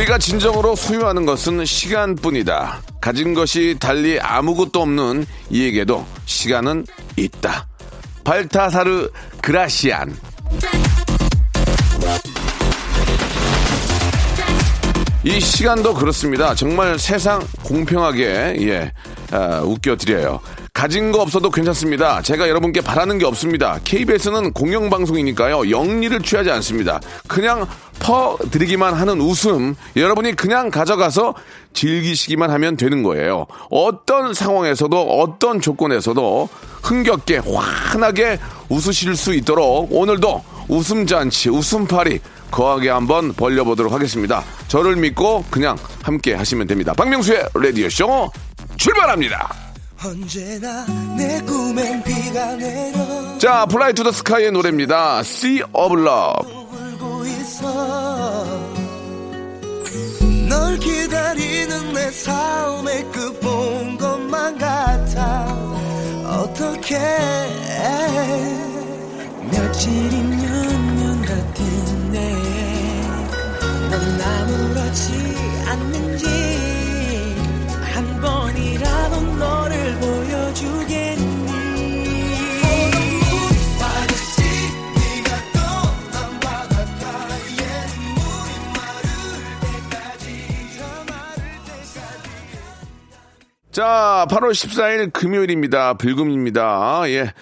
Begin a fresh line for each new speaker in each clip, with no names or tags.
우리가 진정으로 소유하는 것은 시간뿐이다. 가진 것이 달리 아무것도 없는 이에게도 시간은 있다. 발타사르 그라시안. 이 시간도 그렇습니다. 정말 세상 공평하게 예 아, 웃겨드려요. 가진 거 없어도 괜찮습니다. 제가 여러분께 바라는 게 없습니다. KBS는 공영방송이니까요. 영리를 취하지 않습니다. 그냥 퍼드리기만 하는 웃음 여러분이 그냥 가져가서 즐기시기만 하면 되는 거예요. 어떤 상황에서도 어떤 조건에서도 흥겹게 환하게 웃으실 수 있도록 오늘도 웃음잔치 웃음파리 거하게 한번 벌려보도록 하겠습니다. 저를 믿고 그냥 함께 하시면 됩니다. 박명수의 라디오쇼 출발합니다. 자, Fly to the Sky의 노래입니다. Sea of Love.
있어. 널 기다리는 내 삶의 끝본 것만 같아. 어떻게 며칠이면 년 같은데 넌 아무렇지 않는지
자, 8월 14일 금요일입니다. 불금입니다. 예.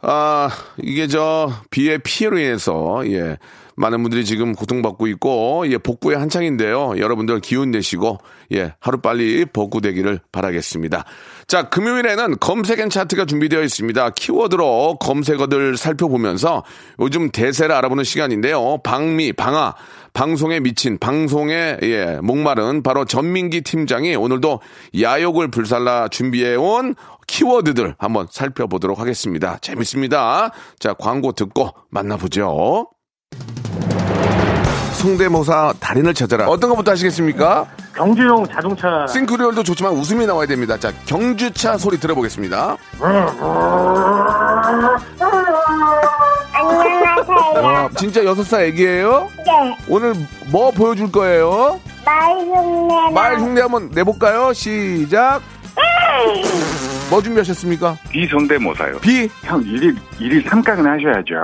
아, 이게 저 비의 피해로 인해서 예. 많은 분들이 지금 고통받고 있고 예, 복구에 한창인데요. 여러분들 기운 내시고 예, 하루빨리 복구되기를 바라겠습니다. 자, 금요일에는 검색 and 차트가 준비되어 있습니다. 키워드로 검색어들 살펴보면서 요즘 대세를 알아보는 시간인데요. 방미, 방아, 방송에 미친, 방송에 예, 목마른 바로 전민기 팀장이 오늘도 야욕을 불살라 준비해온 키워드들 한번 살펴보도록 하겠습니다. 재밌습니다. 자, 광고 듣고 만나보죠. 성대모사 달인을 찾아라. 어떤 것부터 하시겠습니까?
경주용 자동차
싱크리얼도 좋지만 웃음이 나와야 됩니다. 자, 경주차 소리 들어보겠습니다.
안녕하세요.
와, 진짜 여섯 살 애기예요?
네,
오늘 뭐 보여줄 거예요?
말 흉내나
말 흉내 한번 내볼까요? 시작. 뭐 준비하셨습니까?
비성대모사요.
비.
형 일일 일일 삼각은 하셔야죠.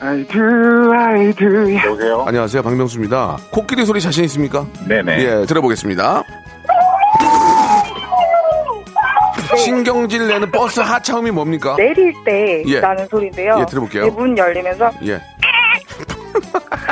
I do, I do.
여보세요?
안녕하세요, 박명수입니다. 코끼리 소리 자신 있습니까?
네네.
예, 들어보겠습니다. 신경질 내는 버스 하차음이 뭡니까?
내릴 때
예.
나는 소리인데요.
예, 들어볼게요.
네, 문 열리면서
예.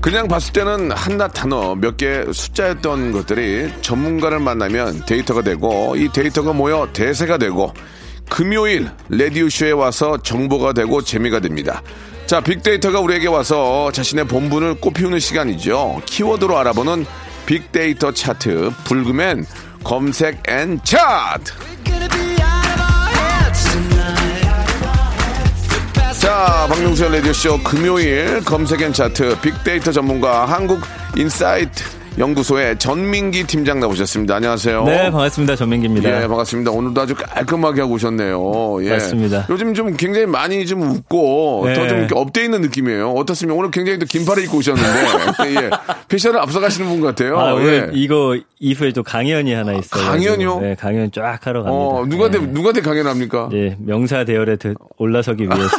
그냥 봤을 때는 한낱 단어 몇 개 숫자였던 것들이 전문가를 만나면 데이터가 되고 이 데이터가 모여 대세가 되고 금요일 라디오쇼에 와서 정보가 되고 재미가 됩니다. 자, 빅데이터가 우리에게 와서 자신의 본분을 꽃피우는 시간이죠. 키워드로 알아보는 빅데이터 차트, 불금엔 검색 and 차트! 자, 박명수의 라디오쇼 금요일 검색 and 차트 빅데이터 전문가 한국 인사이트 연구소의 전민기 팀장 나오셨습니다. 안녕하세요.
네, 반갑습니다. 전민기입니다.
예, 반갑습니다. 오늘도 아주 깔끔하게 하고 오셨네요. 예.
맞습니다.
요즘 좀 굉장히 많이 좀 웃고
네.
더좀 이렇게 업돼 있는 느낌이에요. 어떻습니까? 오늘 굉장히 또 긴팔을 입고 오셨는데 예. 패션을 앞서가시는 분 같아요.
아, 오늘
예.
이거 이후에 또 강연이 하나 있어요.
강연이요?
네, 강연 쫙 하러 갑니다.
어, 누구한테
네.
누구한테 강연합니까?
예, 명사 대열에 드- 올라서기 위해서.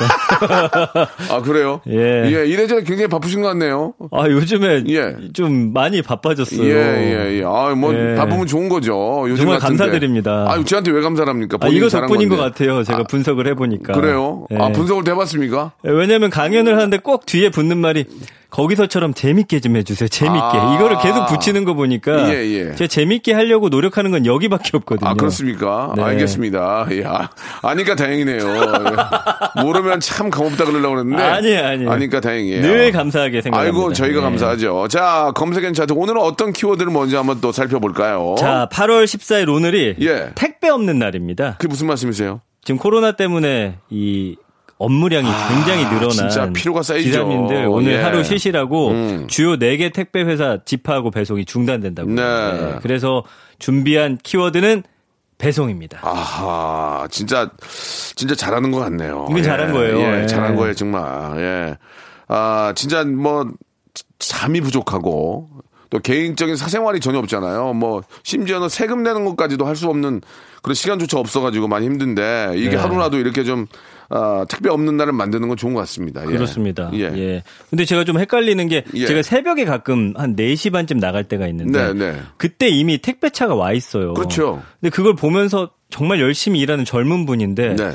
아 그래요?
예.
예, 이래저래 굉장히 바쁘신 것 같네요.
아, 요즘에
예.
좀 많이 바 빠졌어요.
예, 예, 예. 아, 뭐,
예.
바쁘면 좋은 거죠. 요즘
정말
같은데.
감사드립니다.
아, 저한테 왜 감사합니까?
아, 이거 덕분인 것
건데.
같아요. 제가
아,
분석을 해보니까.
그래요?
예.
아, 분석을 해봤습니까?
예, 왜냐면 강연을 하는데 꼭 뒤에 붙는 말이 거기서처럼 재밌게 좀 해주세요. 재밌게.
아.
이거를 계속 붙이는 거 보니까.
예, 예.
제가 재밌게 하려고 노력하는 건 여기밖에 없거든요.
아, 그렇습니까?
네.
알겠습니다. 예. 아, 아니까 다행이네요. 예. 모르면 참 감없다 그러려고 그랬는데.
아니에요, 아니에요.
아니까 다행이에요.
늘 감사하게 생각합니다.
아이고, 저희가
네.
감사하죠. 자, 검색엔 차트. 오늘은 어떤 키워드를 먼저 한번 또 살펴볼까요?
자, 8월 14일 오늘이
예.
택배 없는 날입니다.
그게 무슨 말씀이세요?
지금 코로나 때문에 이 업무량이 굉장히 늘어난
아, 진짜 피로가 쌓이죠.
기사님들 오늘
예.
하루 쉬시라고
음.
주요 4개 택배 회사 집하고 배송이 중단된다고.
네.
그래서 준비한 키워드는 배송입니다.
아하, 진짜, 진짜 잘하는 것 같네요.
이건 잘한 거예요.
예,
예.
잘한 거예요, 정말. 예. 아, 진짜 뭐, 잠이 부족하고, 또 개인적인 사생활이 전혀 없잖아요. 뭐, 심지어는 세금 내는 것까지도 할 수 없는 그런 시간조차 없어가지고 많이 힘든데, 이게
네.
하루라도 이렇게 좀, 아, 택배 없는 날을 만드는 건 좋은 것 같습니다. 예.
그렇습니다.
예.
예. 근데 제가 좀 헷갈리는 게
예.
제가 새벽에 가끔 한 4시 반쯤 나갈 때가 있는데
네, 네.
그때 이미 택배차가 와 있어요.
그렇죠.
근데 그걸 보면서 정말 열심히 일하는 젊은 분인데
네.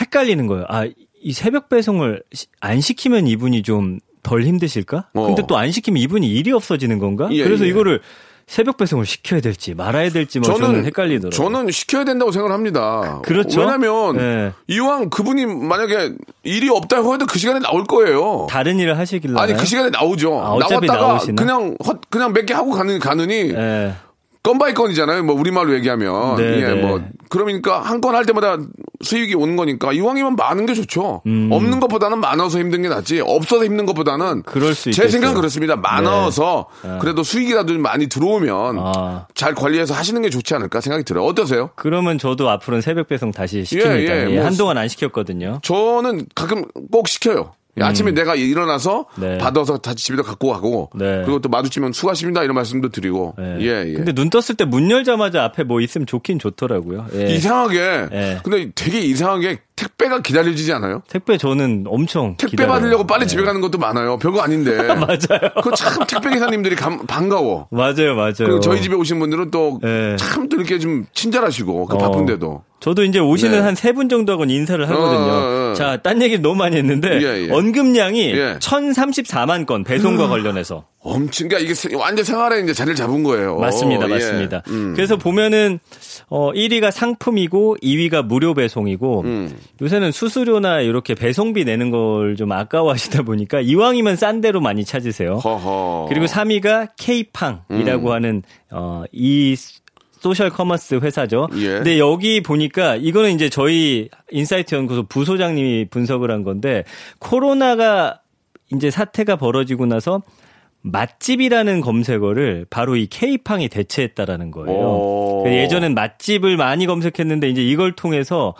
헷갈리는 거예요. 아, 이 새벽 배송을 시- 안 시키면 이분이 좀 덜 힘드실까?
어.
근데 또 안 시키면 이분이 일이 없어지는 건가?
예,
그래서
예.
이거를 새벽 배송을 시켜야 될지 말아야 될지 뭐 저는, 헷갈리더라고요.
저는 시켜야 된다고 생각을 합니다.
그 렇죠.
왜냐면
네.
이왕 그분이 만약에 일이 없다고 해도 그 시간에 나올 거예요.
다른 일을 하시길래
아니 그 시간에 나오죠.
아,
나왔다가
나오시나?
그냥 헛- 그냥 몇 개 하고 가는 가느니
예.
건바이 건이잖아요. 뭐 우리말로 얘기하면
네,
예,
네.
뭐 그러니까 한 건 할 때마다 수익이 오는 거니까 이왕이면 많은 게 좋죠. 없는 것보다는 많아서 힘든 게 낫지. 없어서 힘든 것보다는
음. 그럴 수
제. 생각은 그렇습니다. 많아서 그래도 수익이라도 좀 많이 들어오면
아.
잘 관리해서 하시는 게 좋지 않을까 생각이 들어요. 어떠세요?
그러면 저도 앞으로는 새벽 배송 다시 시킵니다.
예,
예,
뭐
한동안 안 시켰거든요.
저는 가끔 꼭 시켜요. 아침에 내가 일어나서
음. 네.
받아서 다시 집에다 갖고 가고
네.
그리고 또 마주치면 수고하십니다 이런 말씀도 드리고
예.
예, 예.
근데 눈 떴을 때 문 열자마자 앞에 뭐 있으면 좋긴 좋더라고요. 예.
이상하게
예.
근데 되게 이상하게 택배가 기다려지지 않아요?
택배 저는 엄청
택배
기다려요.
받으려고 빨리
예.
집에 가는 것도 많아요. 별거 아닌데.
맞아요.
그 참 택배 기사님들이 감- 반가워.
맞아요, 맞아요.
그리고 저희 집에 오신 분들은 또
예.
참또 이렇게 좀 친절하시고 그
어.
바쁜데도.
저도 이제 오시는
네.
한세 분 정도하고는 인사를 하거든요.
어, 어, 어.
자, 딴 얘기를 너무 많이 했는데
예, 예.
언급량이
예. 음.
1034만 건 배송과 관련해서
엄청 그러니까 이게 세- 완전 생활에 이제 자리를 잡은 거예요.
맞습니다,
예.
맞습니다.
음.
그래서 보면은 어 1위가 상품이고 2위가 무료 배송이고
음.
요새는 수수료나 이렇게 배송비 내는 걸 좀 아까워하시다 보니까 이왕이면 싼 데로 많이 찾으세요.
허허.
그리고 3위가 K팡이라고
음.
하는 어이 소셜 커머스 회사죠.
예.
근데 여기 보니까 이거는 이제 저희 인사이트 연구소 부소장님이 분석을 한 건데 코로나가 이제 사태가 벌어지고 나서 맛집이라는 검색어를 바로 이 K팡이 대체했다라는 거예요.
오.
그 예전엔 맛집을 많이 검색했는데 이제 이걸 통해서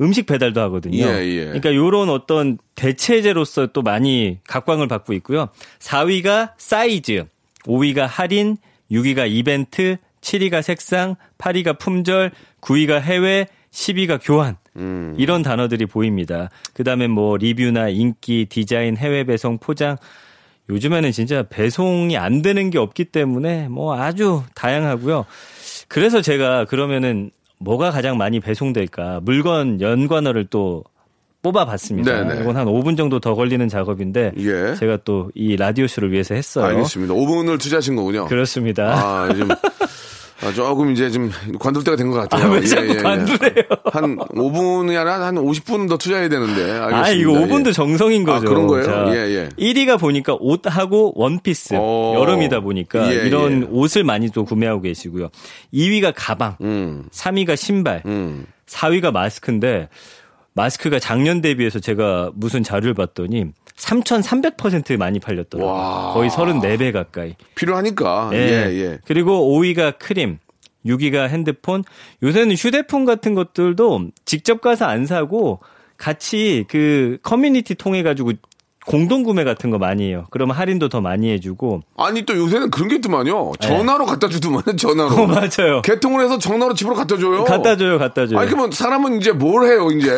음식 배달도 하거든요.
예, 예.
그러니까 요런 어떤 대체제로서 또 많이 각광을 받고 있고요. 4위가 사이즈, 5위가 할인, 6위가 이벤트, 7위가 색상, 8위가 품절, 9위가 해외, 10위가 교환.
음.
이런 단어들이 보입니다. 그 다음에 뭐 리뷰나 인기, 디자인, 해외 배송, 포장 요즘에는 진짜 배송이 안 되는 게 없기 때문에 뭐 아주 다양하고요. 그래서 제가 그러면은 뭐가 가장 많이 배송될까? 물건 연관어를 또 뽑아봤습니다.
네네.
이건 한 5분 정도 더 걸리는 작업인데
예.
제가 또 이 라디오 쇼를 위해서 했어요.
알겠습니다. 5분을 투자하신 거군요.
그렇습니다.
아, 좀, 아, 조금 이제 좀 관둘 때가 된 것 같아요.
아, 왜 자꾸 관두래요?
한 5분이 아니라 한 50분 더 투자해야 되는데. 알겠습니다.
아, 이거 5분도
예.
정성인 거죠.
아, 그런 거예요?
자,
예, 예.
1위가 보니까 옷하고 원피스.
오.
여름이다 보니까
예,
이런
예.
옷을 많이 또 구매하고 계시고요. 2위가 가방.
음,
3위가 신발.
음.
4위가 마스크인데 마스크가 작년 대비해서 제가 무슨 자료를 봤더니 3,300% 많이 팔렸더라고요.
와.
거의 34배 가까이.
필요하니까.
예.
예, 예.
그리고 5위가 크림, 6위가 핸드폰. 요새는 휴대폰 같은 것들도 직접 가서 안 사고 같이 그 커뮤니티 통해 가지고 공동 구매 같은 거 많이 해요. 그러면 할인도 더 많이 해주고.
아니 또 요새는 그런 게 있더만요. 전화로 갖다 주더만요. 전화로.
네. 어, 맞아요.
개통을 해서 전화로 집으로 갖다 줘요.
갖다 줘요, 갖다 줘요.
아니 그러면 사람은 이제 뭘 해요 이제?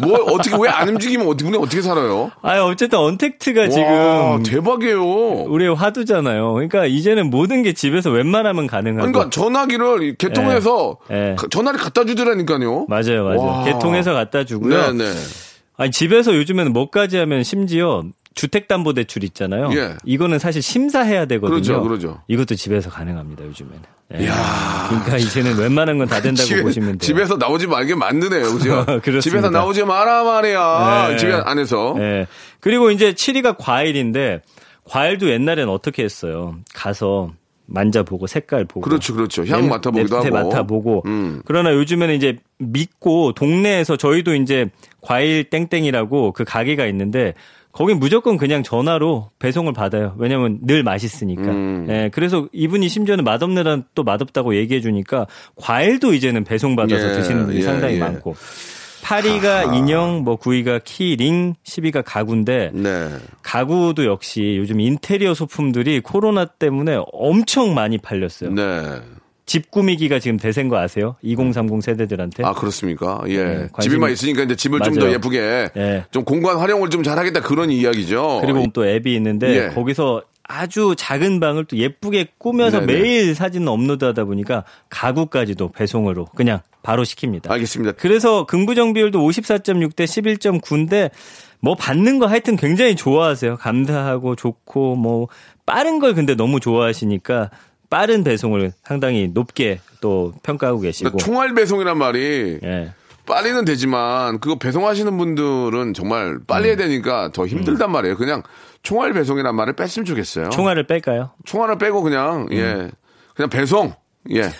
뭘 어떻게 왜 안 움직이면 어떻게 우리 어떻게 살아요?
아, 어쨌든 언택트가
와,
지금
대박이에요.
우리의 화두잖아요. 그러니까 이제는 모든 게 집에서 웬만하면 가능하고.
그러니까 전화기를 개통해서
예.
가- 전화를 갖다 주더라니까요.
맞아요, 맞아요.
와.
개통해서 갖다 주고요.
네, 네.
아니 집에서 요즘에는 뭐까지 하면 심지어 주택담보대출 있잖아요.
예.
이거는 사실 심사해야 되거든요.
그렇죠, 그렇죠.
이것도 집에서 가능합니다 요즘에는. 예. 그러니까 이제는 웬만한 건 다 된다고
집에,
보시면 돼요.
집에서 나오지 말게 만드네요, 그죠?
그렇습니다.
집에서 나오지 마라 말이야.
네.
집에 안에서.
예. 그리고 이제 7위가 과일인데 과일도 옛날에는 어떻게 했어요? 가서 만져보고 색깔 보고
그렇죠, 그렇죠. 향
냄-
맡아보기도
냄새
하고.
맡아보고
음.
그러나 요즘에는 이제 믿고 동네에서 저희도 이제 과일 땡땡이라고 그 가게가 있는데 거기 무조건 그냥 전화로 배송을 받아요. 왜냐면 늘 맛있으니까.
음.
예, 그래서 이분이 심지어는 맛없느라 또 맛없다고 얘기해 주니까 과일도 이제는 배송받아서
예,
드시는 분들이
예,
상당히
예.
많고. 8위가 인형, 뭐 9위가 키 링, 10위가 가구인데
네.
가구도 역시 요즘 인테리어 소품들이 코로나 때문에 엄청 많이 팔렸어요.
네.
집 꾸미기가 지금 대세인 거 아세요? 2030 세대들한테.
아, 그렇습니까? 예.
네,
집에만 있으니까 이제 집을 좀 더. 예쁘게
예.
좀 공간 활용을 좀 잘하겠다 그런 이야기죠.
그리고 또 앱이 있는데
예.
거기서 아주 작은 방을 또 예쁘게 꾸며서
네네.
매일 사진을 업로드하다 보니까 가구까지도 배송으로 그냥 바로 시킵니다.
알겠습니다.
그래서 긍부정 비율도 54.6대 11.9인데 뭐 받는 거 하여튼 굉장히 좋아하세요. 감사하고 좋고 뭐 빠른 걸 근데 너무 좋아하시니까 빠른 배송을 상당히 높게 또 평가하고 계시고.
그러니까 총알 배송이란 말이
예.
빨리는 되지만 그거 배송하시는 분들은 정말 빨리
음.
해야 되니까 더 힘들단 말이에요. 그냥 총알 배송이란 말을 뺐으면 좋겠어요.
총알을 뺄까요?
총알을 빼고 그냥
음.
예 그냥 배송 예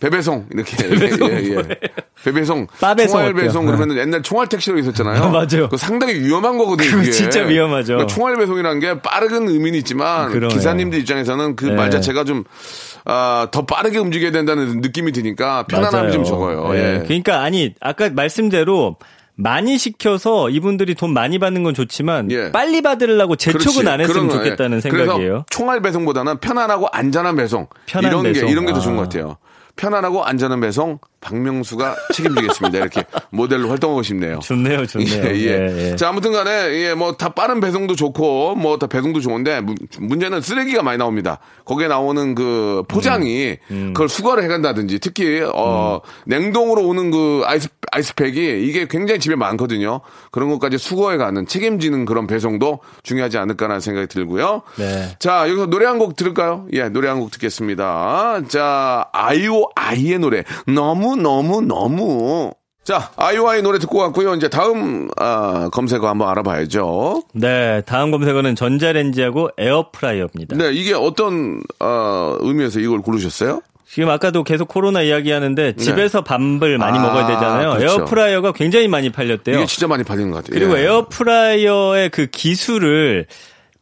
배배송 이렇게
배배송
예, 예, 예. 배배송
빠배송
총알
어때요?
배송 그러면 옛날 총알 택시로 있었잖아요.
아, 맞아요.
그 상당히 위험한 거거든요. 그게.
진짜 위험하죠.
그러니까 총알 배송이라는 게 빠른 의미는 있지만
그러네요.
기사님들 입장에서는 그말
예.
자체가 좀 아, 더 빠르게 움직여야 된다는 느낌이 드니까 편안함이 좀 적어요.
예.
예.
그러니까 아니 아까 말씀대로 많이 시켜서 이분들이 돈 많이 받는 건 좋지만
예.
빨리 받으려고 재촉은
그렇지.
안 했으면. 좋겠다는 생각이에요.
총알 배송보다는 편안하고 안전한 배송.
편한
이런
배송.
게 이런 게 더 좋은
아.
것 같아요. 편안하고 안전한 배송 박명수가 책임지겠습니다. 이렇게 모델로 활동하고 싶네요.
좋네요, 좋네요.
예, 예.
예, 예.
자, 아무튼 간에, 예, 뭐, 다 빠른 배송도 좋고, 뭐, 다 배송도 좋은데, 문- 문제는 쓰레기가 많이 나옵니다. 거기에 나오는 그 포장이,
음.
그걸 수거를 해간다든지, 특히, 어, 냉동으로 오는 그 아이스, 아이스팩이 이게 굉장히 집에 많거든요. 그런 것까지 수거해가는, 책임지는 그런 배송도 중요하지 않을까라는 생각이 들고요.
네.
자, 여기서 노래 한 곡 들을까요? 예, 노래 한 곡 듣겠습니다. 자, 아이오 아이의 노래. 너무, 너무, 너무. 자, 아이오아이 노래 듣고 왔고요. 이제 다음, 아, 검색어 한번 알아봐야죠.
네, 다음 검색어는 전자레인지하고 에어프라이어입니다.
네, 이게 어떤, 어, 의미에서 이걸 고르셨어요?
지금 아까도 계속 코로나 이야기하는데 집에서 밥을 많이
아,
먹어야 되잖아요.
그렇죠.
에어프라이어가 굉장히 많이 팔렸대요.
이게 진짜 많이 팔리는 것 같아요.
그리고
예.
에어프라이어의 그 기술을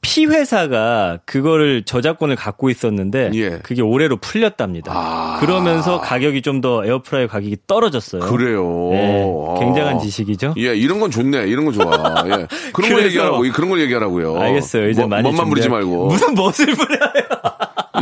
P 회사가 그거를 저작권을 갖고 있었는데
예.
그게 올해로 풀렸답니다.
아.
그러면서 가격이 좀 더 에어프라이어 가격이 떨어졌어요.
그래요.
네,
아.
굉장한 지식이죠.
예, 이런 건 좋네. 이런 거 좋아. 예. 그런 걸 얘기하라고. 그런 걸 얘기하라고요.
알겠어요. 이제
뭐,
많이
멋만 부리지 말고.
무슨 멋을 부려요?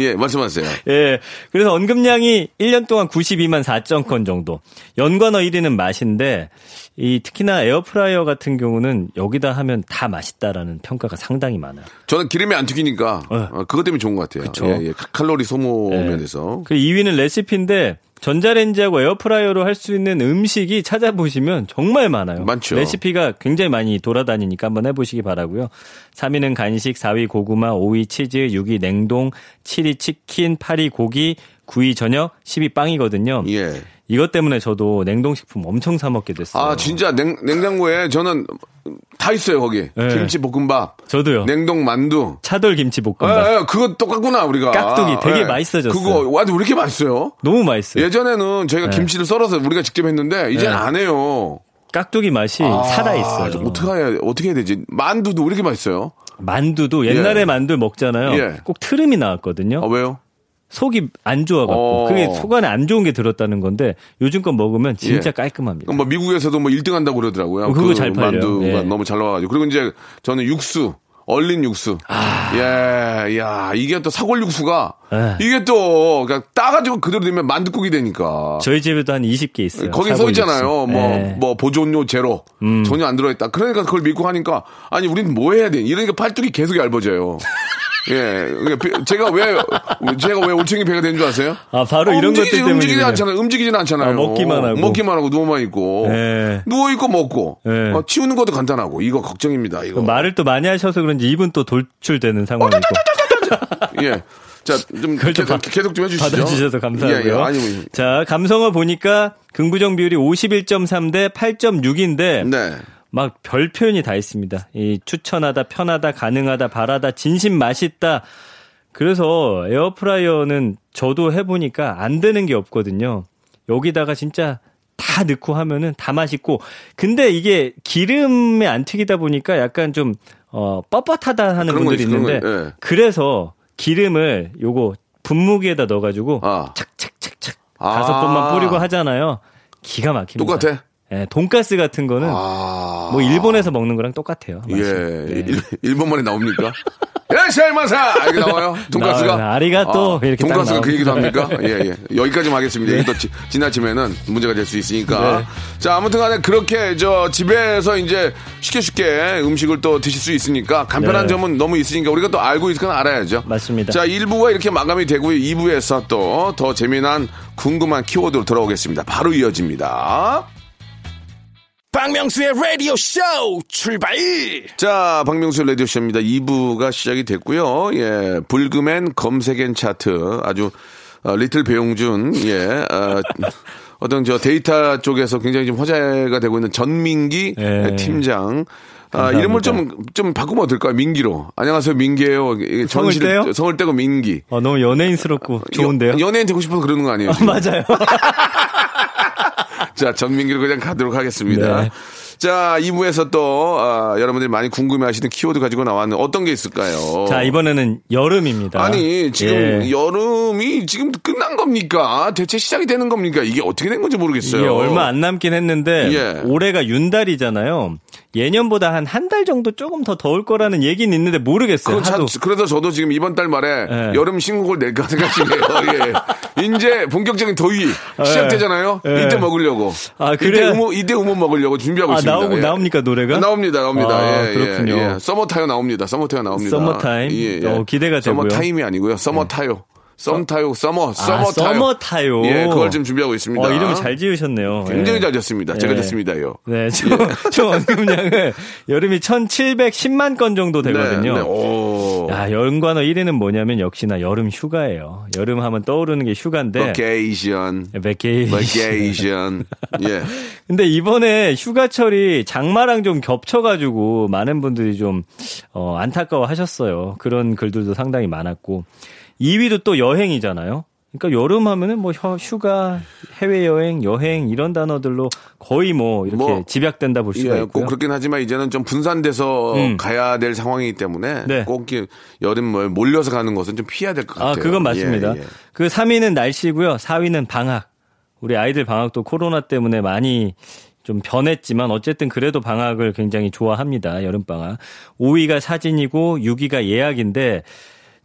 예, 말씀하세요.
예. 그래서 언급량이 1년 동안 92만 4천 건 정도. 연관어 1위는 맛인데 이 특히나 에어프라이어 같은 경우는 여기다 하면 다 맛있다라는 평가가 상당히 많아요.
저는 기름이 안 튀기니까
네.
어, 그것 때문에 좋은 것 같아요.
그쵸.
예, 예. 칼로리 소모
예.
면에서.
그 2위는 레시피인데 전자레인지하고 에어프라이어로 할 수 있는 음식이 찾아보시면 정말 많아요.
많죠.
레시피가 굉장히 많이 돌아다니니까 한번 해보시기 바라고요. 3위는 간식, 4위 고구마, 5위 치즈, 6위 냉동, 7위 치킨, 8위 고기, 9위 저녁, 10위 빵이거든요.
예.
이것 때문에 저도 냉동식품 엄청 사 먹게 됐어요.
아, 진짜 냉, 냉장고에 저는 다 있어요, 거기.
네.
김치 볶음밥,
저도요.
냉동 만두.
차돌 김치 볶음밥.
예, 예, 그거 똑같구나, 우리가.
깍두기 되게
예.
맛있어졌어요.
그거, 와, 왜 이렇게 맛있어요?
너무 맛있어요.
예전에는 저희가
네.
김치를 썰어서 우리가 직접 했는데, 이제는
네.
안 해요.
깍두기 맛이
아,
살아 있어요.
어떻게 해야 어떻게 해야 되지? 만두도 왜 이렇게 맛있어요?
만두도 옛날에
예.
만두 먹잖아요.
예.
꼭 트름이 나왔거든요.
아 왜요?
속이 안 좋아갖고
어.
그게 속 안에 안 좋은 게 들었다는 건데 요즘 거 먹으면 진짜
예.
깔끔합니다.
뭐 미국에서도 뭐 1등 한다고 그러더라고요.
어, 그거
그
잘 팔려요.
만두가
예.
너무 잘 나와가지고. 그리고 이제 저는 육수. 얼린 육수.
아.
예, 야, 이게 또 사골 육수가,
예.
이게 또, 그냥 따가지고 그대로 되면 만두국이 되니까.
저희 집에도 한 20개 있어요.
거기 써 있잖아요.
육수.
뭐,
예. 음.
뭐, 보존료 제로. 전혀 안 들어있다. 그러니까 그걸 믿고 하니까, 아니, 우리는 뭐 해야 돼? 이러니까 팔뚝이 계속 얇아져요. 예. 제가 왜, 제가 왜 올챙이 배가 된 줄 아세요?
아 바로 이런
움직이지,
것들 때문에
움직이지. 않잖아요. 움직이지는 않잖아요.
아, 먹기만 하고.
먹기만 하고 누워만 있고.
예.
누워 있고 먹고.
예.
어, 치우는 것도 간단하고. 이거 걱정입니다. 이거.
말을 또 많이 하셔서 그런지 입은 또 돌출되는 상황이고
예. 자,
좀
계속,
받-
계속 좀 해주시죠.
받아주셔서 감사하고요.
예, 예. 아니, 뭐,
자 감성어 보니까 긍부정 비율이 51.3 대 8.6인데
네.
막 별 표현이 다 있습니다. 이 추천하다, 편하다, 가능하다, 바라다, 진심 맛있다. 그래서 에어프라이어는 저도 해보니까 안 되는 게 없거든요. 여기다가 진짜 다 넣고 하면은 다 맛있고. 근데 이게 기름에 안 튀기다 보니까 약간 좀, 어, 뻣뻣하다 하는 분들이
있-
있는데.
예.
그래서 기름을 요거 분무기에다 넣어가지고
아.
착착착착
아.
다섯 번만 뿌리고 하잖아요. 기가 막힙니다.
똑같아?
예, 돈가스 같은 거는
아.
뭐 일본에서 먹는 거랑 똑같아요. 맛이.
예.
네.
일, 일본말이 나옵니까? 야샤이마사! 이렇게 나와요? 돈가스가?
아리가또 이렇게 딱
돈가스가 그 얘기도. 합니까? 예, 예. 여기까지만 하겠습니다. 이게 또 지, 지나치면은 문제가 될 수 있으니까.
네.
자, 아무튼 간에 그렇게 저 집에서 이제 쉽게 쉽게 음식을 또 드실 수 있으니까 간편한
네.
점은 너무 있으니까 우리가 또 알고 있건 알아야죠.
맞습니다.
자, 1부가 이렇게 마감이 되고요. 2부에서 또 더 재미난 궁금한 키워드로 돌아오겠습니다. 바로 이어집니다.
박명수의 라디오 쇼 출발!
자, 박명수 라디오 쇼입니다. 2부가 시작이 됐고요. 예, 불금엔 검색엔 차트. 아주, 어, 리틀 배용준, 예, 어, 어떤 저 데이터 쪽에서 굉장히 좀 화제가 되고 있는 전민기
예.
팀장. 아,
감사합니다.
이름을 좀, 좀 바꾸면 어떨까요? 민기로. 안녕하세요, 민기예요
성을
전시를-
떼요?
성을 떼고 민기.
어, 너무 연예인스럽고 좋은데요?
연- 연예인 되고 싶어서 그러는 거 아니에요? 지금?
맞아요.
자, 전민기로 그냥 가도록 하겠습니다.
네.
자, 2부에서 또, 아, 여러분들이 많이 궁금해 하시는 키워드 가지고 나왔는데 어떤 게 있을까요?
자, 이번에는 여름입니다.
아니, 지금
예.
여름이 지금 끝난 겁니까? 대체 시작이 되는 겁니까? 이게 어떻게 된 건지 모르겠어요.
이게 얼마 안 남긴 했는데
예.
올해가 윤달이잖아요. 예년보다 한 한 달 정도 조금 더 더울 거라는 얘기는 있는데 모르겠어요.
그 참-
하도.
그래서 저도 지금 이번 달 말에
예.
여름 신곡을 낼까 생각 중이에요. 예. 이제 본격적인 더위 시작되잖아요.
예.
이때 먹으려고.
아,
이때
그래야-
우모, 이때 우모 먹으려고 준비하고
아,
있습니다.
나오고
예.
나옵니까 노래가?
아, 나옵니다, 나옵니다.
아,
예,
그렇군요.
예, 예. Summer 타요 나옵니다. Summer 타요 나옵니다.
서머 타임? 어, 기대가 되고요.
서머 타임이 아니고요. Summer 타요. 썸 타요, Summer, Summer
아,
타요.
Summer 타요.
예, 그걸 지금 준비하고 있습니다.
어, 이름 잘 지으셨네요.
굉장히
예.
잘 졌습니다. 제가
예.
졌습니다요.
네, 총, 총 언급량은 여름이 1710만 건 정도 되거든요.
네, 네. 오.
야, 연관어 1위는 뭐냐면 역시나 여름 휴가예요. 여름 하면 떠오르는 게 휴가인데.
Vacation. Vaca. Vacation. 예.
근데 이번에 휴가철이 장마랑 좀 겹쳐가지고 많은 분들이 좀, 어, 안타까워 하셨어요. 그런 글들도 상당히 많았고. 2위도 또 여 행이잖아요. 그러니까 여름 하면은 뭐 휴- 휴가, 해외 여행, 여행 이런 단어들로 거의 뭐 이렇게
뭐,
집약된다 볼 수가
예,
있고요.
꼭 그렇긴 하지만 이제는 좀 분산돼서
음.
가야 될 상황이기 때문에
네.
꼭 여름 뭐 몰려서 가는 것은 좀 피해야 될 것 같아요.
아, 그건 맞습니다.
예, 예.
그 3위는 날씨고요. 4위는 방학. 우리 아이들 방학도 코로나 때문에 많이 좀 변했지만 어쨌든 그래도 방학을 굉장히 좋아합니다. 여름 방학. 5위가 사진이고 6위가 예약인데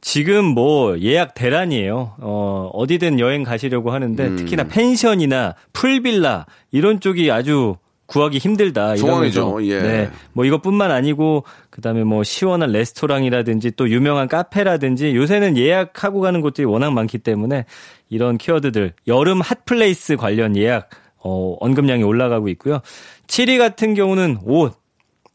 지금 뭐 예약 대란이에요. 어, 어디든 여행 가시려고 하는데
음.
특히나 펜션이나 풀빌라 이런 쪽이 아주 구하기 힘들다. 이러면서
예.
네. 뭐 이것뿐만 아니고 그다음에 뭐 시원한 레스토랑이라든지 또 유명한 카페라든지 요새는 예약하고 가는 곳들이 워낙 많기 때문에 이런 키워드들 여름 핫플레이스 관련 예약 어, 언급량이 올라가고 있고요. 7위 같은 경우는 옷.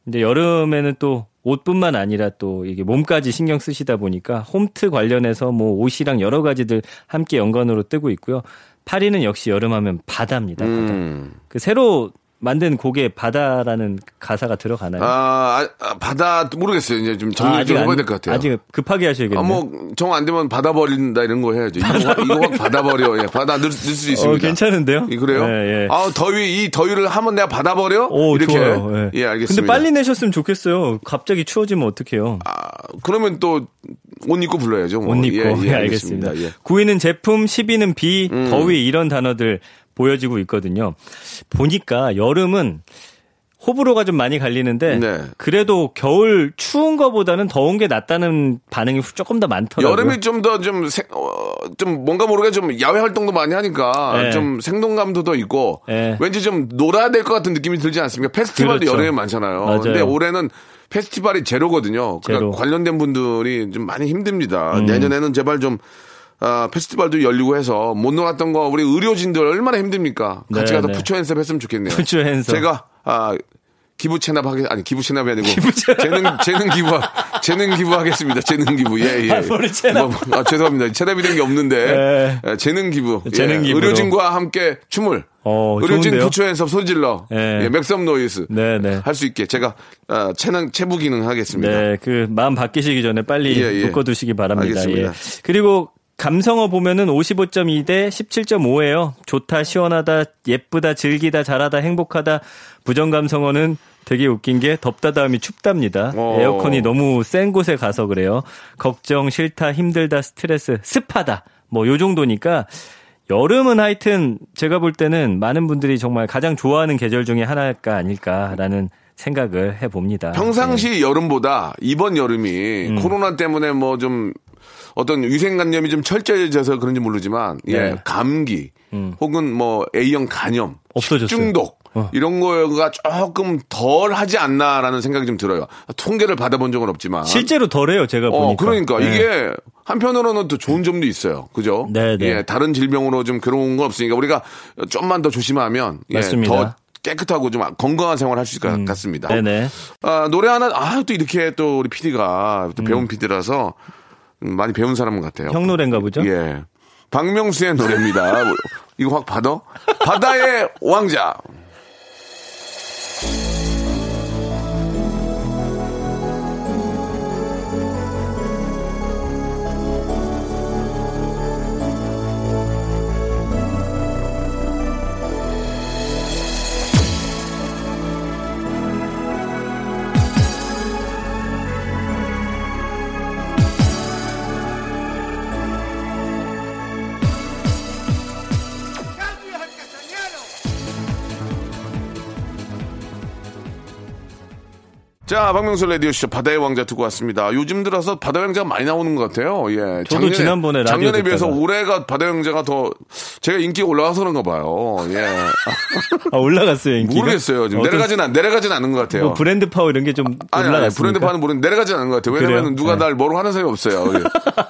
근데 여름에는 또 옷뿐만 아니라 또 이게 몸까지 신경 쓰시다 보니까 홈트 관련해서 뭐 옷이랑 여러 가지들 함께 연관으로 뜨고 있고요. 8위는 역시 여름하면 바다입니다. 바다.
음.
그 새로 만든 곡에 바다라는 가사가 들어가나요?
아, 아, 바다 모르겠어요. 이제 좀 정리
아직
좀
안-
해봐야 될 것 같아요.
아직 급하게 하셔야겠네요.
아, 뭐, 정 안 되면 받아 버린다 이런 거 해야죠. 이거, 확- 확 받아 버려. 예, 받아 넣을, 수 있습니다.
어, 괜찮은데요?
이, 그래요?
예, 예.
아, 더위, 이 더위를 하면 내가 받아 버려?
오,
이렇게.
좋아요. 예.
예, 알겠습니다.
근데 빨리 내셨으면 좋겠어요. 갑자기 추워지면 어떡해요.
아, 그러면 또, 옷 입고 불러야죠. 뭐.
옷 입고.
예,
예,
예,
알겠습니다.
알겠습니다. 예.
9위는 제품, 10위는 비, 더위 이런 단어들 보여지고 있거든요. 보니까 여름은 호불호가 좀 많이 갈리는데
네.
그래도 겨울 추운 거보다는 더운 게 낫다는 반응이 조금 더 많더라고요.
여름이 좀 더 좀, 생- 어, 좀 뭔가 모르게 좀 야외 활동도 많이 하니까
예.
좀 생동감도 더 있고
예.
왠지 좀 놀아야 될 것 같은 느낌이 들지 않습니까? 페스티벌도
그렇죠.
여름에 많잖아요.
맞아요.
근데 올해는 페스티벌이 제로거든요. 그러니까
제로.
관련된 분들이 좀 많이 힘듭니다.
음.
내년에는 제발 좀 아, 페스티벌도 열리고 해서 못 놀았던 거 우리 의료진들 얼마나 힘듭니까? 같이
네,
가서
네.
푸처 연습 했으면 좋겠네요.
푸처 연습.
제가 아 기부 체납하게 아니 기부 체납이 아니고 재능 재능 기부 재능 기부하겠습니다. 재능 기부 예 예.
아, 체납.
뭐, 아 죄송합니다. 체납이 된 게 없는데 예, 재능 기부.
재능
예,
기부로.
의료진과 함께 춤을
어,
의료진
좋은데요?
부처 연습 소질러
예.
예, 맥섬 노이스
네, 네.
할수 있게 제가 아, 체능 체부 기능 하겠습니다.
네, 그 마음 바뀌시기 전에 빨리
예, 예.
묶어두시기 바랍니다.
알겠습니다.
예. 그리고 감성어 보면은 55.2 대 17.5예요. 좋다, 시원하다, 예쁘다, 즐기다, 잘하다, 행복하다. 부정 감성어는 되게 웃긴 게 덥다 다음이 춥답니다.
어.
에어컨이 너무 센 곳에 가서 그래요. 걱정, 싫다, 힘들다, 스트레스, 습하다. 뭐 요 정도니까 여름은 하여튼 제가 볼 때는 많은 분들이 정말 가장 좋아하는 계절 중에 하나가 아닐까라는 생각을 해봅니다.
평상시 여름보다 이번 여름이
음.
코로나 때문에 뭐 좀 어떤 위생관념이 좀 철저해져서 그런지 모르지만 예
네. 음.
감기 혹은 뭐 A형 간염
없어졌어요.
중독
어.
이런 거가 조금 덜 하지 않나라는 생각이 좀 들어요. 통계를 받아본 적은 없지만
실제로 덜해요, 제가 보니까.
어, 그러니까
네.
이게 한편으로는 또 좋은 점도 있어요. 그죠?
네, 네.
예, 다른 질병으로 좀 괴로운 건 없으니까 우리가 좀만 더 조심하면 예,
맞습니다. 음.
더 깨끗하고 좀 건강한 생활 할 수 있을 것 같습니다.
네네.
아, 노래 하나, 아, 또 이렇게 또 우리 PD가 또 배운 PD라서 많이 배운 사람 같아요.
형 노래인가 보죠?
예. 박명수의 노래입니다. 이거 확 받아? 바다의 왕자. 자, 박명수 라디오쇼 바다의 왕자 듣고 왔습니다. 요즘 들어서 바다의 왕자가 많이 나오는 것 같아요. 예.
저도 지난번에 라디오
작년에 비해서
듣다가.
올해가 바다의 왕자가 더 제가 인기가 올라가서 그런가 봐요. 예.
아, 올라갔어요, 인기가?
모르겠어요. 지금 내려가진 않, 내려가진 않은 것 같아요.
뭐 브랜드 파워 이런 게좀
아니, 아니,
올라갔습니까?
브랜드 파는 모르는 내려가진 않은 것 같아요. 왜냐면? 누가
네.
날 뭐라 하는 사람이 없어요.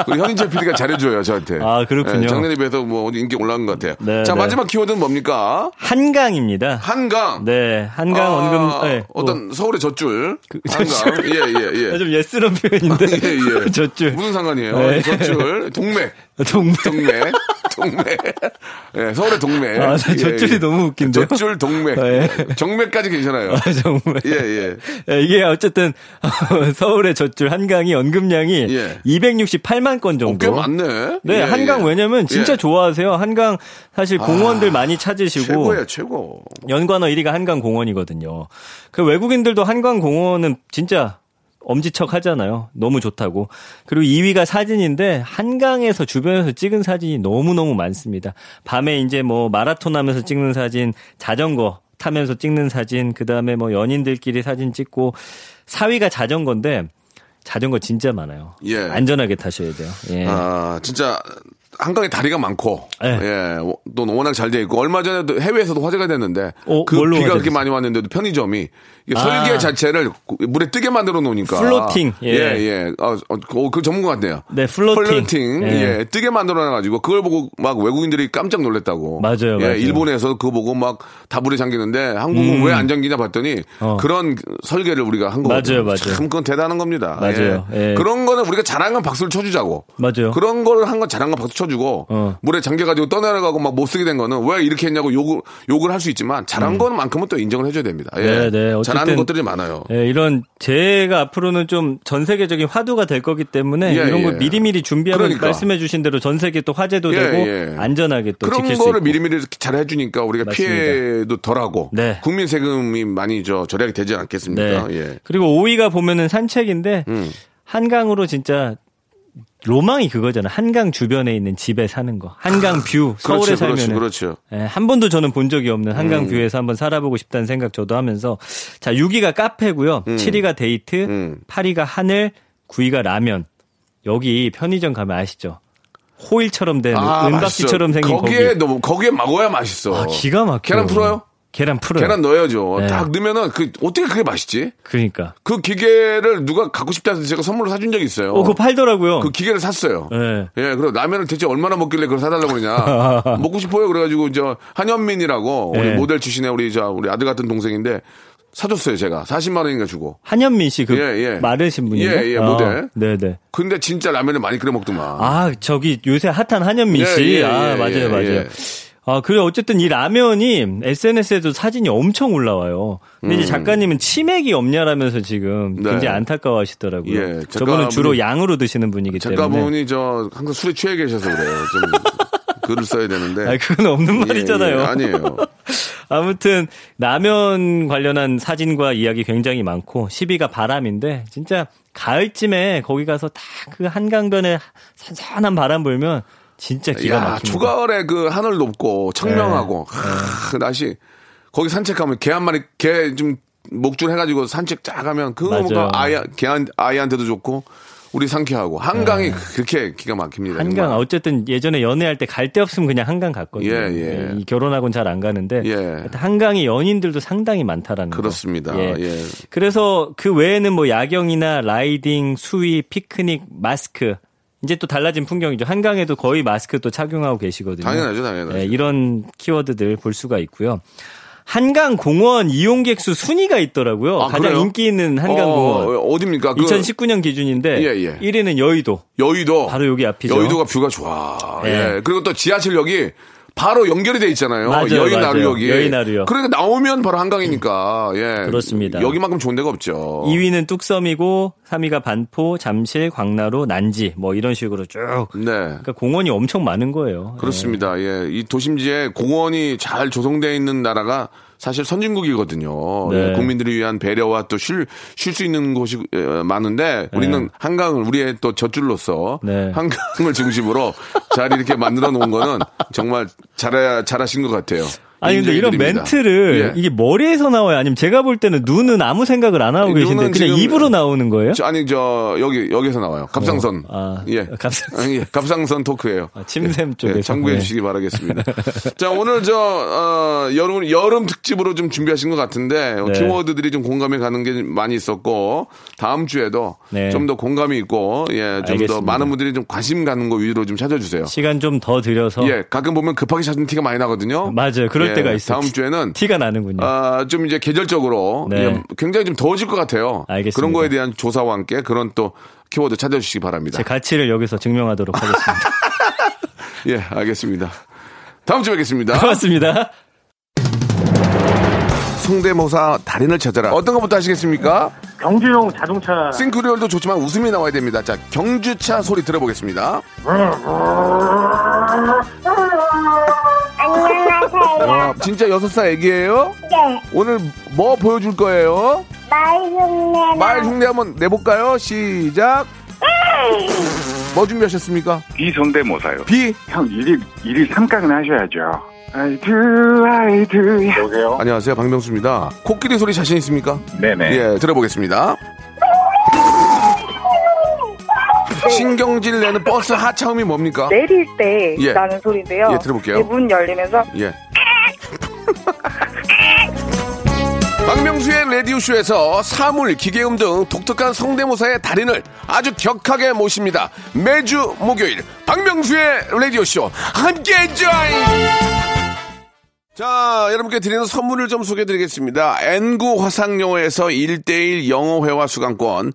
우리 현인철 PD가 잘해줘요, 저한테.
아, 그렇군요.
예, 작년에 비해서 뭐 인기 올라간 것 같아요.
네,
자,
네.
마지막 키워드는 뭡니까?
한강입니다.
한강.
네, 한강
아,
언금, 네,
어떤 서울의 젖줄.
그-
한강. 예, 예,
뭐,
예.
좀 예스런 표현인데.
예, 예.
젖줄.
무슨 상관이에요?
네.
젖줄. 동맥.
동맥.
동맥. 동맥. 예, 서울의 동맥.
아, 저
예,
젖줄이
예.
너무 웃긴데요?
젖줄 동맥.
네.
정맥까지 괜찮아요.
아, 정말.
예, 예.
예, 이게 어쨌든 서울의 젖줄 한강이 언급량이
예.
268만 건
어,
정도.
꽤 많네.
네,
예,
한강
예.
왜냐면 진짜
예. 아,
좋아하세요. 한강 사실 공원들 많이 찾으시고
최고예요, 최고.
연관어 1위가 한강 공원이거든요. 그 외국인들도 한강 공원은 진짜 엄지척 하잖아요. 너무 좋다고. 그리고 2위가 사진인데 한강에서 주변에서 찍은 사진이 너무너무 많습니다. 밤에 이제 뭐 마라톤 하면서 찍는 사진, 자전거 타면서 찍는 사진, 그 다음에 뭐 연인들끼리 사진 찍고 4위가 자전거인데 자전거 진짜 많아요.
예.
안전하게 타셔야 돼요. 예.
아, 진짜 한강에 다리가 많고,
네.
예, 또 워낙 잘 돼 있고 얼마 전에도 해외에서도 화제가 됐는데
어,
그 비가 그렇게? 많이 왔는데도 편의점이
아.
설계 자체를 물에 뜨게 만들어 놓으니까
floating, 예.
예, 예. 어, 어, 그, 그 전문 것 같네요.
네,
floating. floating,
예.
예. 뜨게 만들어 놔가지고 그걸 보고 막 외국인들이 깜짝 놀랐다고.
맞아요,
예,
맞아요.
일본에서 그거 보고 막 다 물에 잠기는데 한국은 왜 안 잠기냐 봤더니
음. 어.
그런 설계를 우리가 한 거거든요.
맞아요, 맞아요.
참 그건 대단한 겁니다.
맞아요.
예.
예.
그런 거는 우리가 잘한 건 박수를 쳐주자고.
맞아요.
그런 걸 한 건 잘한 건 박수 쳐주고
어.
물에 잠겨가지고 떠내려가고 막 못 쓰게 된 거는 왜 이렇게 했냐고 욕을 욕을 할 수 있지만 잘한 거만큼은 또 인정을 해줘야 됩니다. 예.
네, 네.
잘하는 것들이 많아요.
예, 이런 제가 앞으로는 좀 전 세계적인 화두가 될 거기 때문에
예,
이런
예.
걸 미리미리 준비하면
그러니까.
말씀해 주신 대로 전 세계 또 화제도
예,
되고
예.
안전하게 또
그런
지킬 수
거를
있고.
미리미리 잘 해주니까 우리가
맞습니다.
피해도 덜하고
네.
국민 세금이 많이 저 절약이 되지 않겠습니까?
네.
예.
그리고 5위가 보면은 산책인데
음.
한강으로 진짜 로망이 그거잖아. 한강 주변에 있는 집에 사는 거. 한강 view. 서울에
그렇죠,
살면
그렇죠, 그렇죠.
예, 한 번도 저는 본 적이 없는
음.
한강 view에서 한번 살아보고 싶다는 생각 저도 하면서 자 6위가 카페고요. 7위가 데이트,
음.
8위가 하늘, 9위가 라면. 여기 편의점 가면 아시죠? 호일처럼 된
아,
은박지처럼. 생긴
거기에
거기.
너무 거기에 먹어야 맛있어.
아, 기가 막혀.
계란 풀어요?
계란 풀어요.
계란 넣어야죠.
네.
딱 넣으면은 그 어떻게 그게 맛있지?
그러니까.
그 기계를 누가 갖고 싶다 해서 제가 선물로 사준 적이 있어요.
어, 그거 팔더라고요.
그 기계를 샀어요.
네.
예, 그리고 라면을 대체 얼마나 먹길래 그걸 사달라고 그러냐. 먹고 싶어요. 그래가지고, 저, 한현민이라고, 우리
네.
모델 출신의 우리, 저, 우리 아들 같은 동생인데, 사줬어요, 제가. 40만 원인가 주고.
한현민 씨 그
예, 예.
마르신 분인데.
예, 예, 모델.
네네.
근데 진짜 라면을 많이 끓여 먹더만.
아, 저기 요새 핫한 한현민
예,
씨.
예,
아,
예,
맞아요,
예,
맞아요.
예.
아, 그래 어쨌든 이 라면이 SNS에도 사진이 엄청 올라와요. 근데 이제 작가님은 치맥이 없냐라면서 지금
음. 네.
굉장히 안타까워하시더라고요.
예,
저분은 주로 양으로 드시는 분이기 때문에.
작가분이 저, 항상 술에 취해 계셔서 그래요. 좀, 글을 써야 되는데.
아, 그건 없는
예,
말이잖아요.
예, 아니에요.
아무튼 라면 관련한 사진과 이야기 굉장히 많고 10위가 바람인데 진짜 가을쯤에 거기 가서 딱 그 한강변에 선선한 바람 불면 진짜 기가
야,
막힙니다.
초가을에 그 하늘 높고 청명하고 하, 그 날씨 거기 산책하면 개 한 마리 개 좀 목줄 해가지고 산책 쫙 하면 그거. 뭔가 아이 개한 아이한테도 좋고 우리 상쾌하고 한강이 그렇게 기가 막힙니다.
네. 한강
정말.
어쨌든 예전에 연애할 때 갈 데 없으면 그냥 한강 갔거든요.
예, 예.
이 결혼하고는 잘 안 가는데
예.
한강이 연인들도 상당히 많다라는 거.
그렇습니다.
예.
예.
그래서 그 외에는 뭐 야경이나 riding, 수위, 피크닉, 마스크 이제 또 달라진 풍경이죠. 한강에도 거의 마스크 또 착용하고 계시거든요.
당연하죠, 당연하죠.
예, 이런 키워드들 볼 수가 있고요. 한강 공원 이용객 수 순위가 있더라고요.
아,
가장
그래요?
인기 있는 한강 공원.
어, 어딥니까? 그
2019년 기준인데
예, 예.
1위는 여의도.
여의도.
바로 여기 앞이죠.
여의도가 view가 좋아.
예.
예. 그리고 또 지하철역이 바로 연결이 돼 있잖아요.
맞아요,
여의나루역이.
맞아요. 여의나루역.
그러니까 나오면 바로 한강이니까. 예.
그렇습니다.
여기만큼 좋은 데가 없죠.
2위는 뚝섬이고 3위가 반포, 잠실, 광나루, 난지 뭐 이런 식으로 쭉.
네.
그러니까 공원이 엄청 많은 거예요.
그렇습니다. 예. 이 도심지에 공원이 잘 조성되어 있는 나라가 사실 선진국이거든요.
네.
예, 국민들을 위한 배려와 또 쉴 쉴 수 있는 곳이 예, 많은데 우리는 한강을 우리의 또 젖줄로서
네.
한강을 중심으로 잘 이렇게 만들어 놓은 거는 정말 잘해 잘하신 것 같아요.
아니 근데 이런
인정해드립니다.
멘트를
예.
이게 머리에서 나와요? 아니면 제가 볼 때는 눈은 아무 생각을 안 하고 계신데 그냥 입으로 나오는 거예요?
저, 아니 저 여기 여기서 나와요. 갑상선.
어, 아,
예.
갑상선.
예. 갑상선 토크예요.
아, 침샘
예,
쪽에서.
예, 참고해
네.
주시기 바라겠습니다. 자 오늘 저 어, 여름 여름 특집으로 좀 준비하신 것 같은데 어,
네.
키워드들이 좀 공감이 가는 게 많이 있었고 다음 주에도
네.
좀더 공감이 있고 예, 좀 더. 많은 분들이 좀 관심 가는 거 위주로 좀 찾아주세요.
시간 좀 더 들여서
예, 가끔 보면 급하게 찾은 티가 많이 나거든요.
맞아요. 그럴
예,
때가 있어요.
다음 주에는
티가 나는군요.
아, 좀 이제 계절적으로
네.
예, 굉장히 좀 더워질 것 같아요.
알겠습니다.
그런 거에 대한 조사와 함께 그런 또 키워드 찾아주시기 바랍니다.
제 가치를 여기서 증명하도록 하겠습니다.
예, 알겠습니다. 다음 주에 뵙겠습니다.
고맙습니다.
성대모사 달인을 찾아라. 어떤 것부터 하시겠습니까?
경주용 자동차
싱크리얼도 좋지만 웃음이 나와야 됩니다. 자, 경주차 소리 들어보겠습니다. 와, 진짜 여섯 살 애기예요?
네,
오늘 뭐 보여줄 거예요?
말 흉내
말 흉내 한번 내볼까요? 시작. 뭐 준비하셨습니까?
비성대모사요.
비.
형 일일 일일 삼각은 하셔야죠. I do. 여보세요?
안녕하세요, 박명수입니다. 코끼리 소리 자신 있습니까?
네네.
예, 들어보겠습니다. 신경질 내는 버스 하차음이 뭡니까?
내릴 때
예.
나는 소리인데요.
예, 들어볼게요.
이문 열리면서
예. 박명수의 라디오쇼에서 사물, 기계음 등 독특한 성대모사의 달인을 아주 격하게 모십니다. 매주 목요일 박명수의 라디오쇼 함께 join! 자, 여러분께 드리는 선물을 좀 소개해 드리겠습니다. N구 화상영어에서 1대1 영어회화 수강권,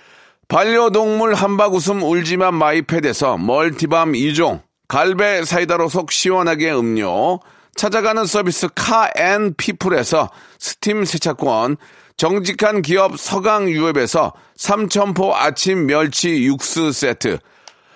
반려동물 한바구음 울지만 마이패드에서 멀티밤 2종, 갈배 사이다로 속 시원하게 음료, 찾아가는 서비스 카앤피플에서 스팀 세차권, 정직한 기업 서강유업에서 삼천포 아침 멸치 육수 세트,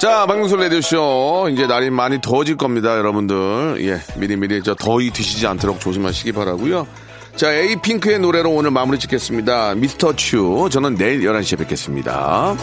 자, 박명수 레디쇼. 이제 날이 많이 더워질 겁니다, 여러분들. 예, 미리미리 저 더위 드시지 않도록 조심하시기 바라고요 자, 에이핑크의 노래로 오늘 마무리 짓겠습니다. 미스터 츄. 저는 내일 11시에 뵙겠습니다.